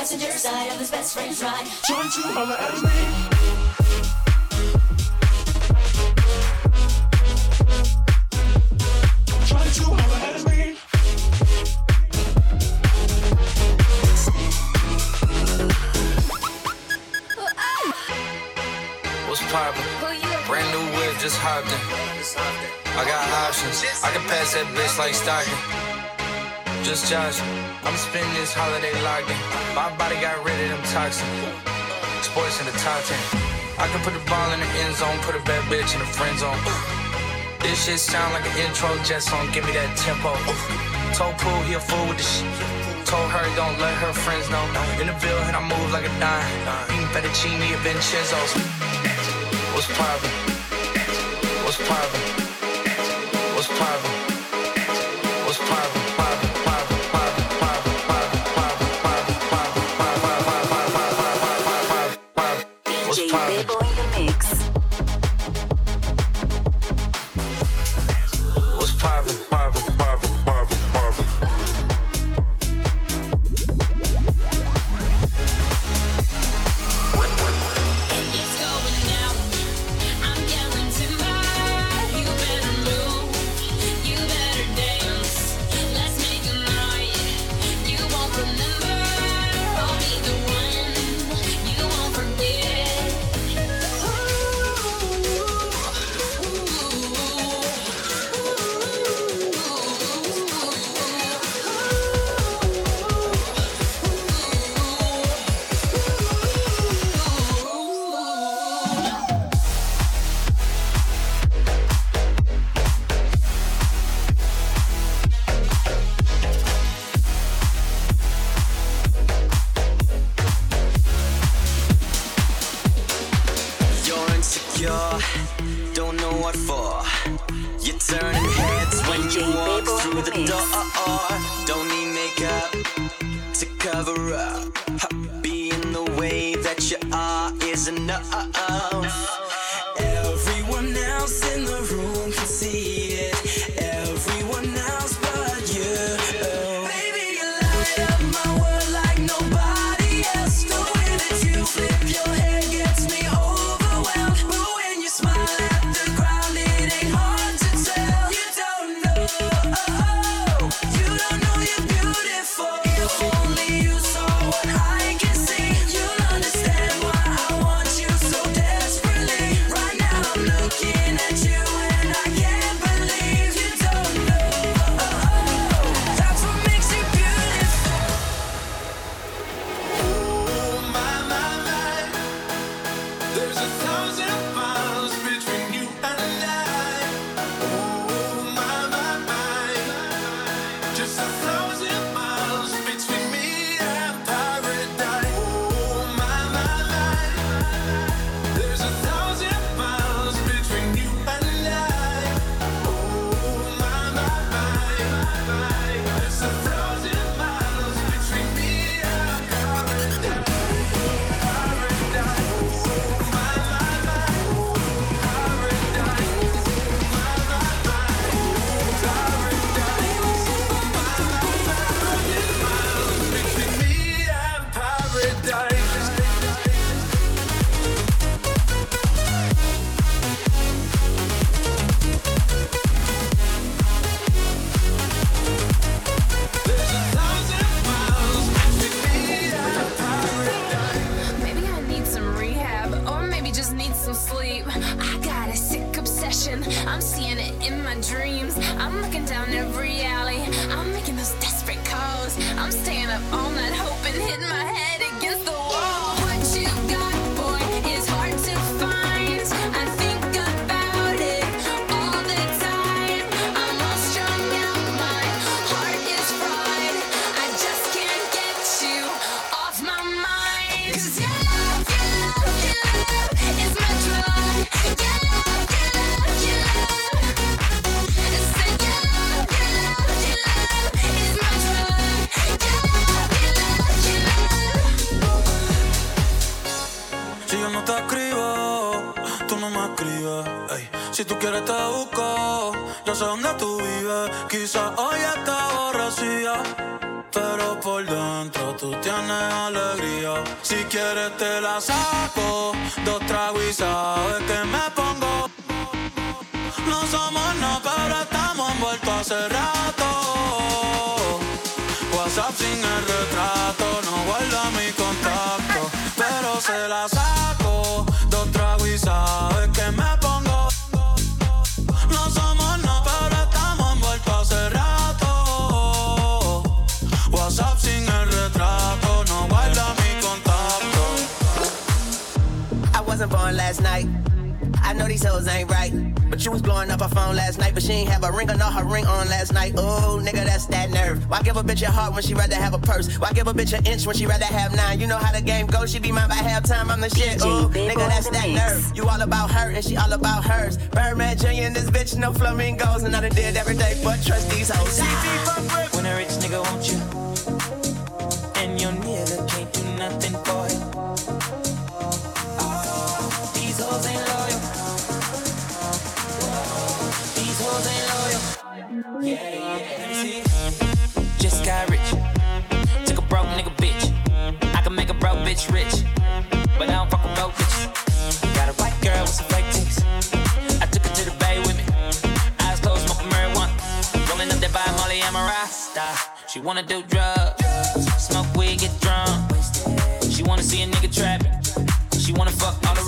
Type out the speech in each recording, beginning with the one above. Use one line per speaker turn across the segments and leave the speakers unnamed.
passenger side of his best friend's ride. Trying to holler at me. just
hopped in. I got options. I can pass that bitch like Stockton just Josh. I'm spending this holiday locked in. My body got rid of them toxins. Sports in the top 10. I can put the ball in the end zone, put a bad bitch in the friend zone. This shit sound like an intro Jetson, give me that
tempo. Told Pooh he a fool with the shit. Told her don't let her friends know. In the building, I move like a dime. Eating fettuccine at Vincenzo's. What's poppin'? What's poppin'? What's poppin'? Saco, dos tragos y sabes que me pongo. No somos no, pero estamos envueltos hace rato. WhatsApp sin el retrato, no guarda mi contacto, pero se la saco. Dos tragos y sabes
I last night. I know these hoes ain't right. But you was blowing up her phone last night, but she ain't have a ring or not her ring on last night. Oh, nigga, that's that nerve. Why give a bitch a heart when she rather have a purse? Why give a bitch an inch when she rather have nine? You know how the game goes, she be mine by halftime, I'm the shit. Oh, nigga, that's that
mix.
nerve. You all about her and she all about hers. Birdman Jr. and this bitch, no flamingos, and I done did every day, but trust these hoes.
When a rich nigga want you, and your nigga can't do nothing rasta. She wanna do drugs, smoke weed, get drunk. She wanna see a nigga trapping. She wanna fuck all the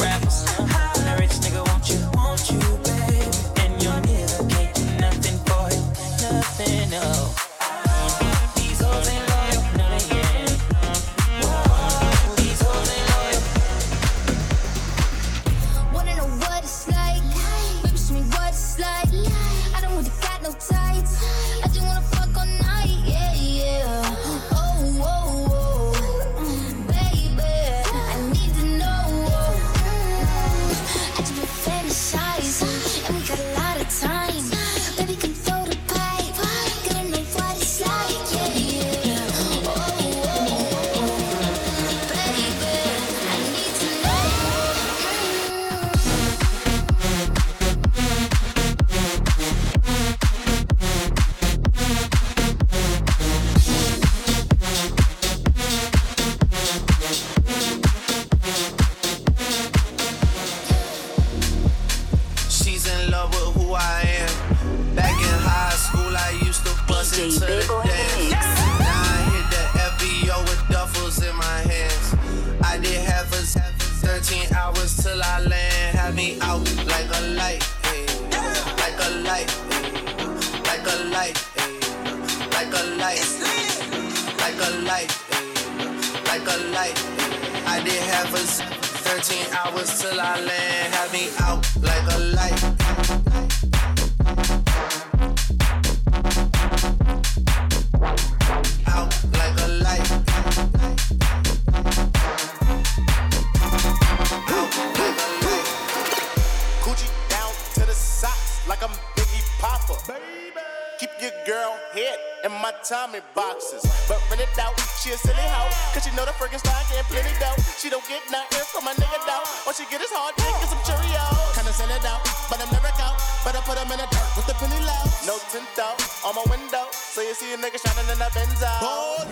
in
boxes. But rent it out, she a silly hoe. Cause she know the friggin' style getting plenty dough. She don't get nothing from a nigga though. All she get is hard dick and some Cheerios. Kinda send it out, but I'm never out. But I put them in the dirt with the penny low. No tint out on my window. So you see a nigga shining in that Benz out.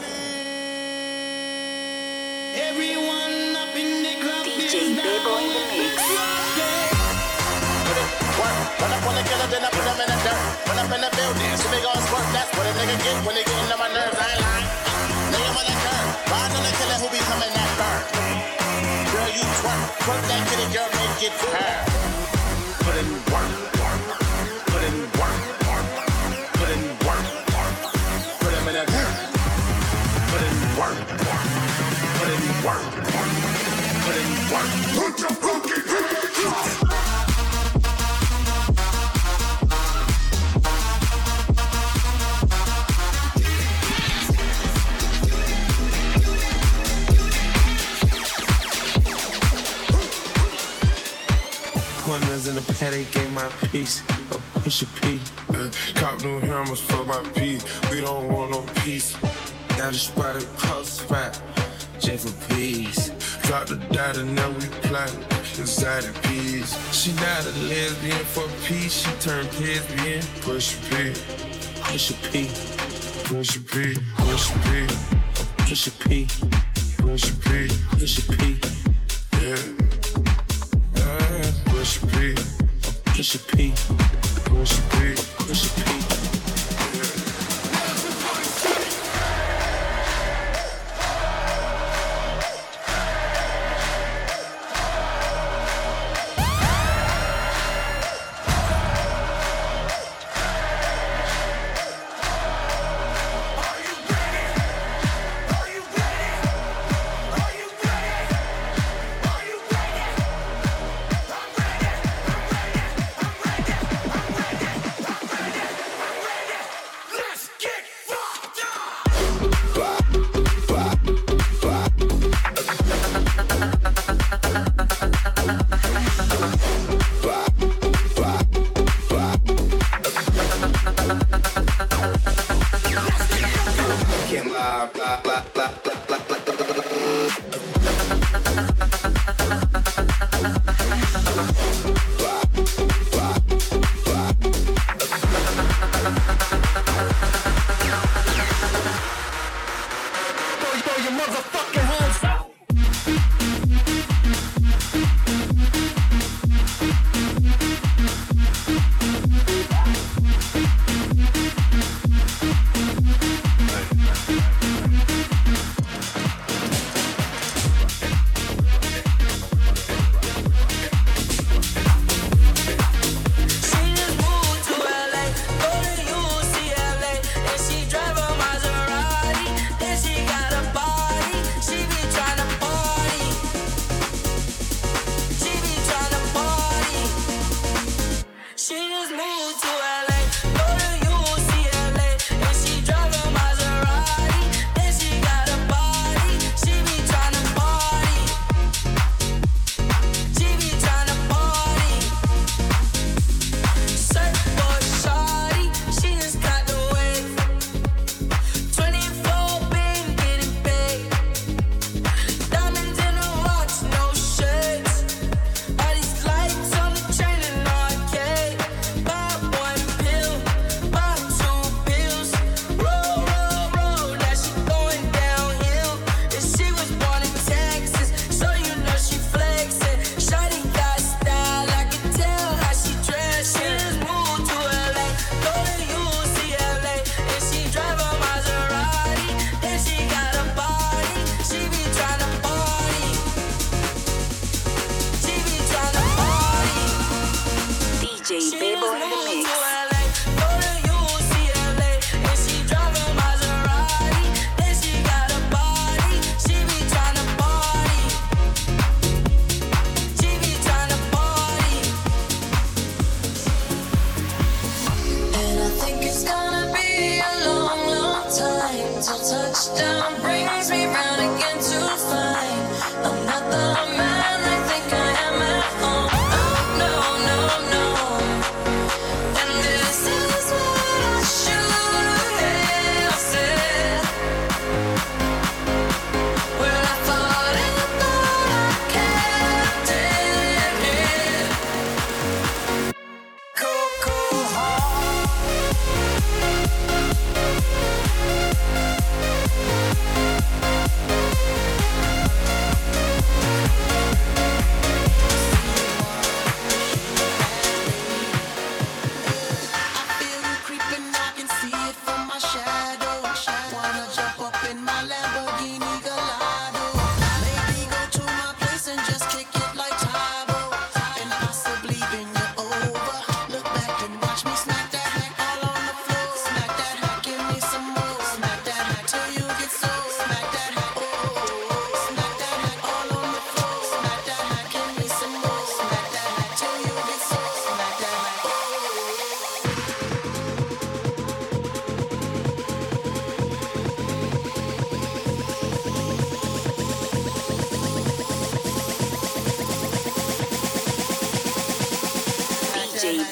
Everyone up in the club
DJ Big Boy in the mix.
Work. When I wanna kill her, then I put them in the dirt. When I'm in the building, so they gon' squirt. That's what a nigga get when they getting on my nerves. I ain't lying. Lay him on the curb. Riding on the killer who be coming that burn. Girl, you twerk. work. Work that kitty girl, make it purr. Put in work. Put in work. Put in work. Put him in a Put in work. Put in work. Put in work. Put your funky
in the paddock gave my piece. Oh, push a P. Uh, cop new hammers for my P. We don't want no peace. Got a spot across the spot. J for peace. Drop the dot and now we plotting inside the peas. She not a lesbian for peace. She turned lesbian. Push a P. Push a P. Push a P. Push a P. Push a P. Push a P. Push a P. Yeah. P, push a P.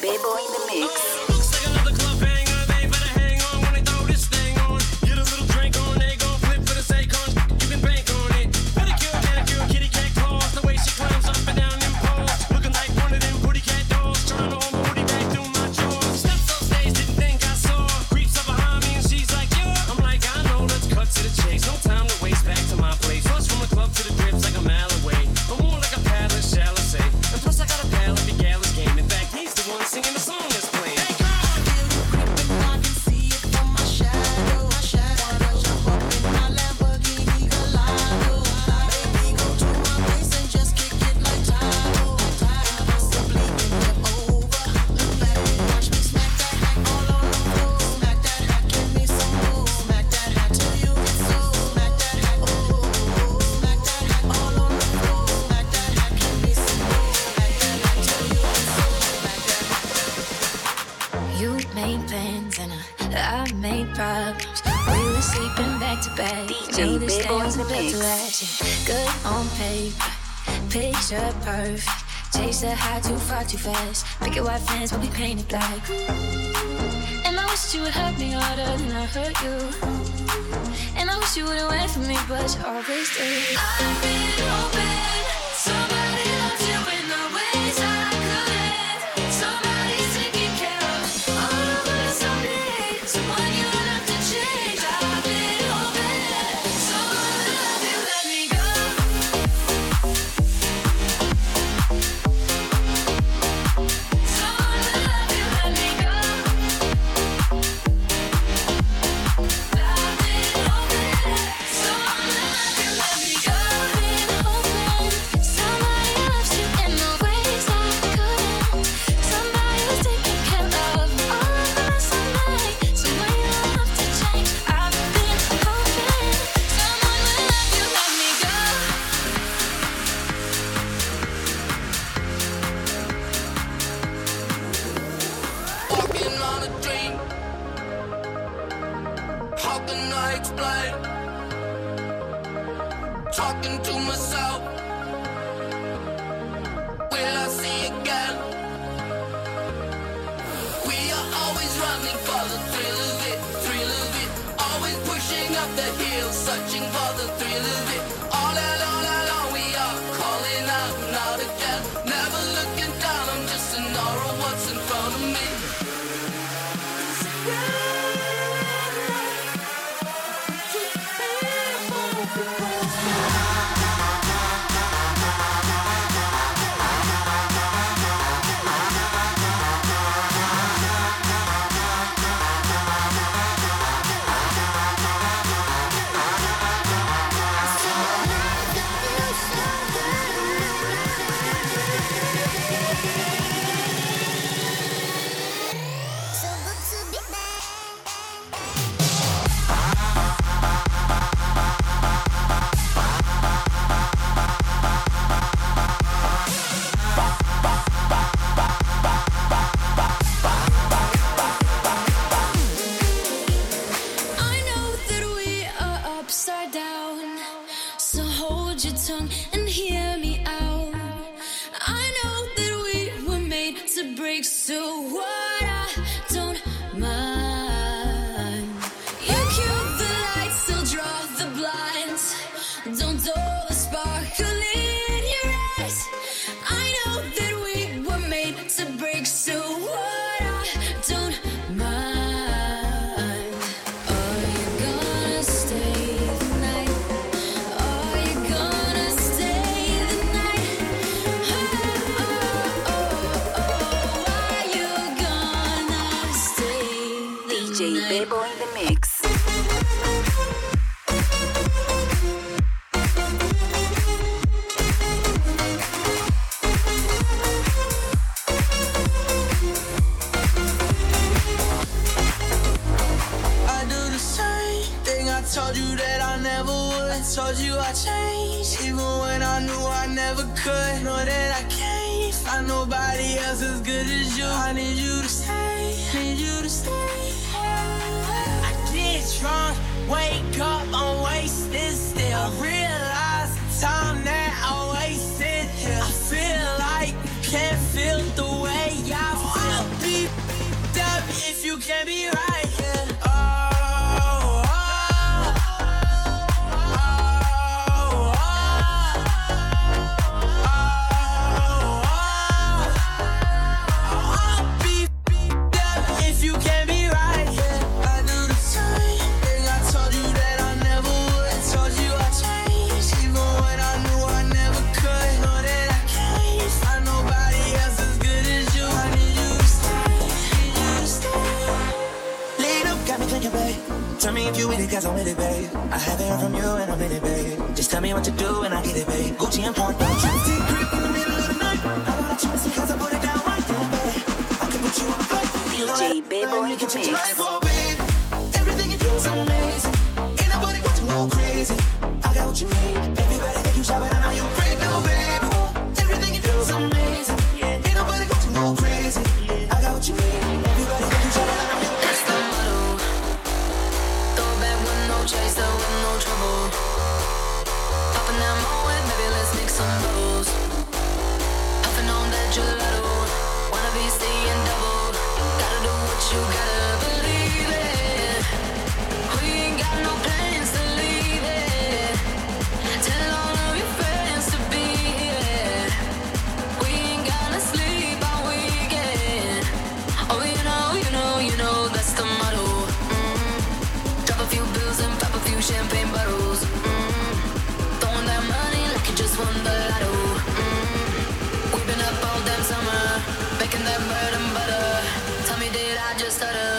Playboy. perfect. Chase the high too far too fast. Picket white fence, but we painted black. And I wish you would hurt me harder than I hurt you. And I wish you wouldn't wait for me, but you always do. I've been
open. haven't heard from you in a babe. Just tell me what to do and I get it, babe. Gucci and Point. Trusty creep in the middle of the night. I don't cause I put it down right there, babe. I can put you on a flight.
DJ
Big Boy, you
your life bread and butter. Tell me, did I just stutter?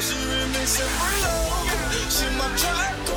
She remixing love. She my track.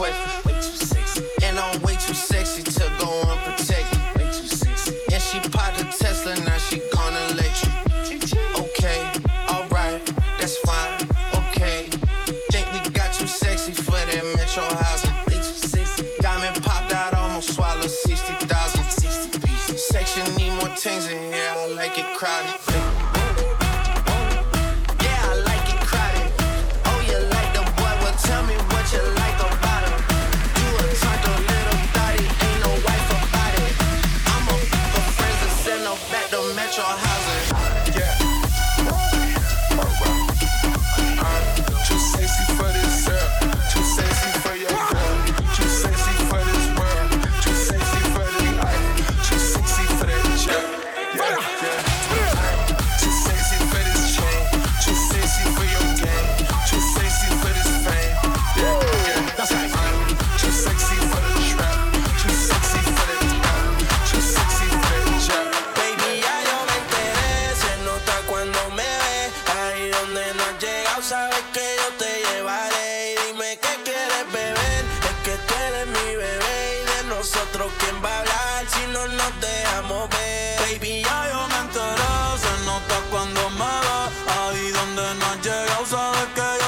会 nosotros quién va a hablar si no nos dejamos ver. Baby, ya yo me enteré, se nota cuando me. Ahí donde no has llegado, sabes que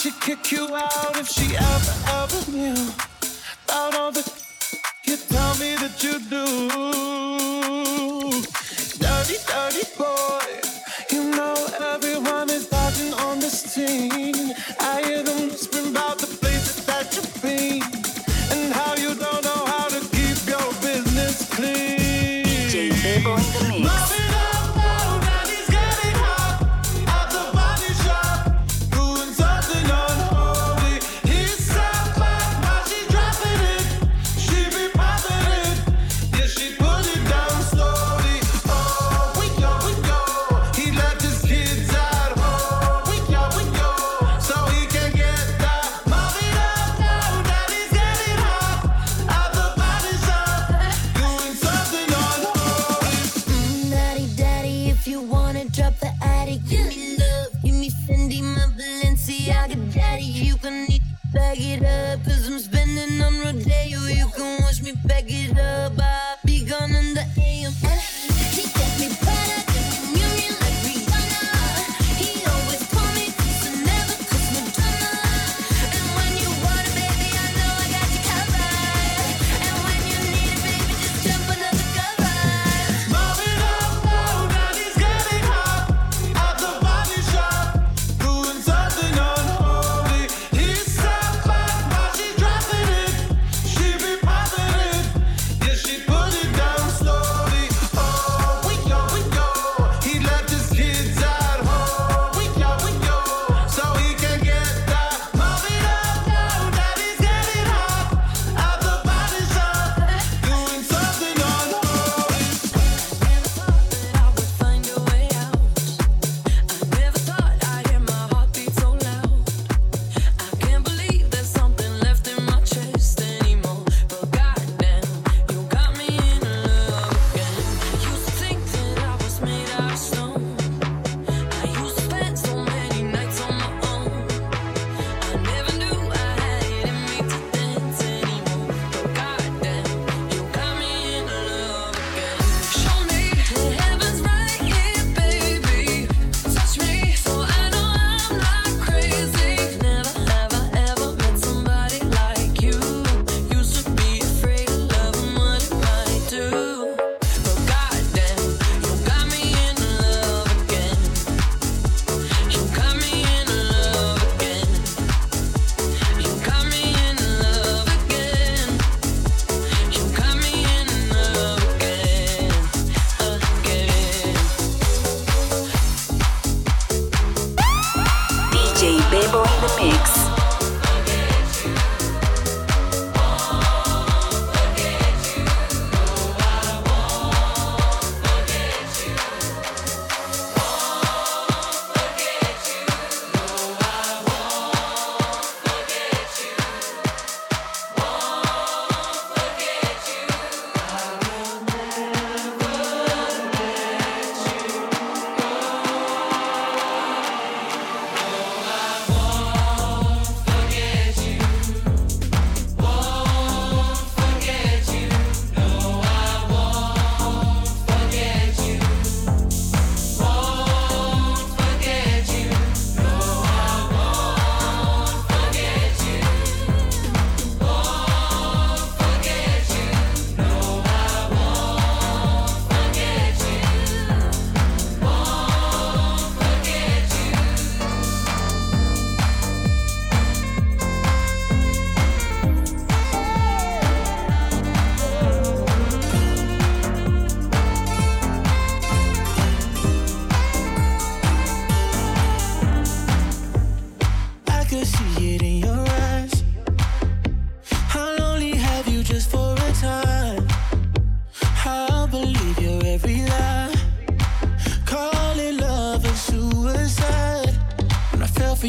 She'd kick you out if she ever, ever knew about all the you tell me that you do. Dirty, dirty boy, you know everyone is dodging on this team. I hear them. whisper.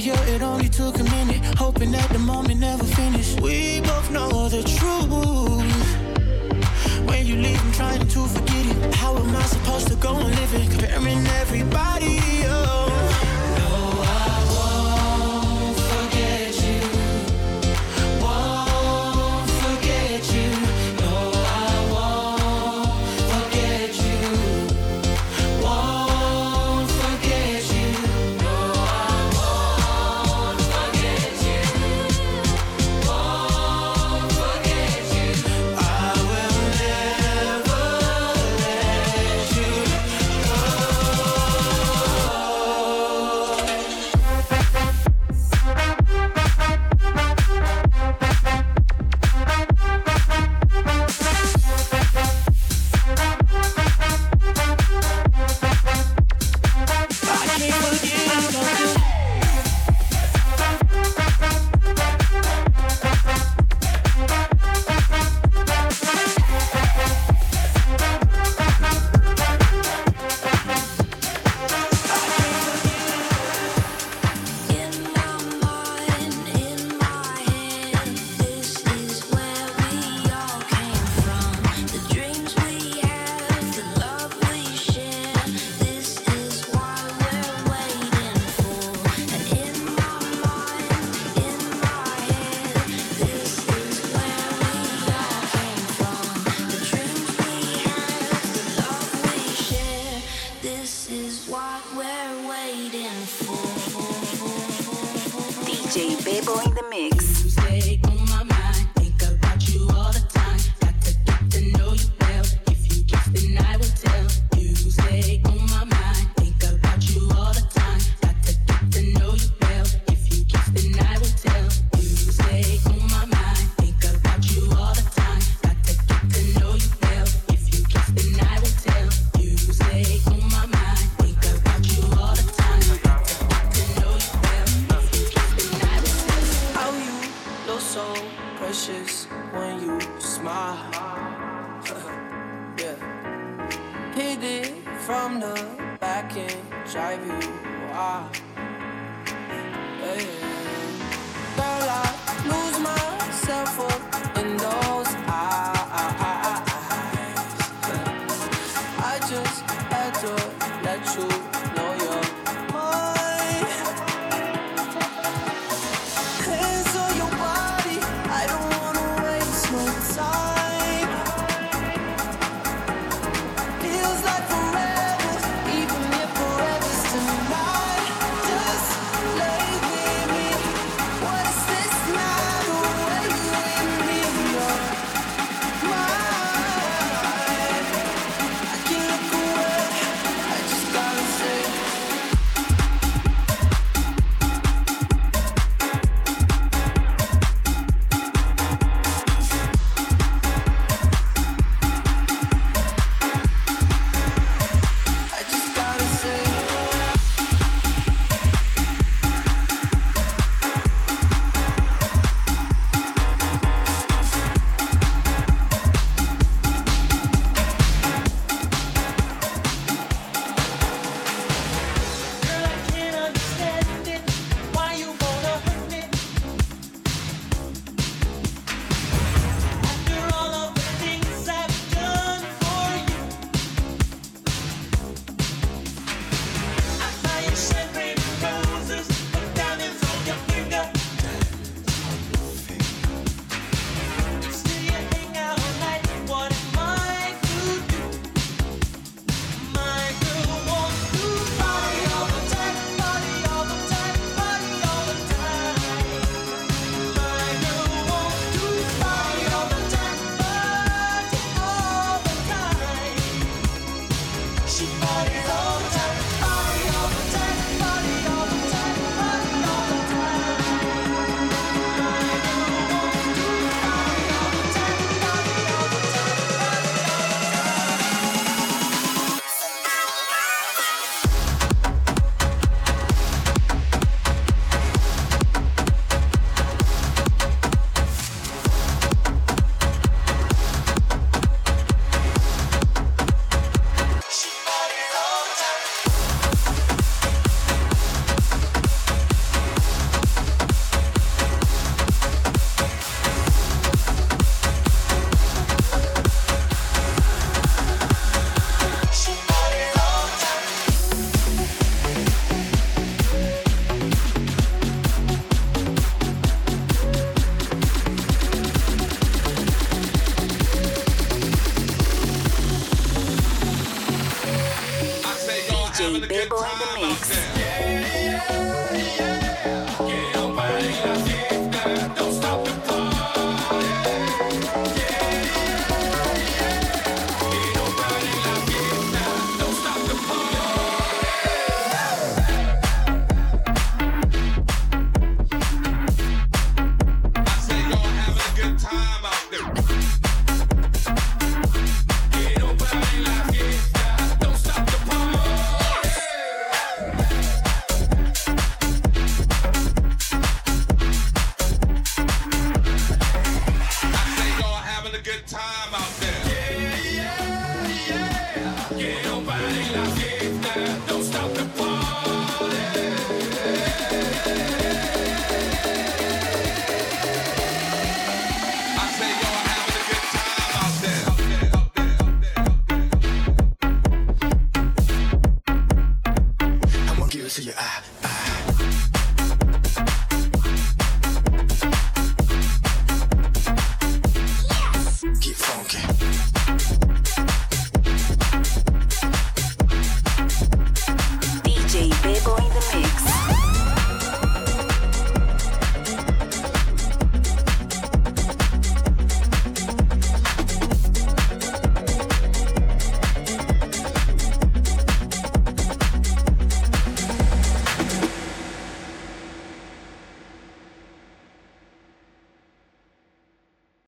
yeah, it only took a minute. Hoping that the moment never finished. We both know the truth. When you leave, I'm trying to forget it. How am I supposed to go and live it? Comparing everybody, oh.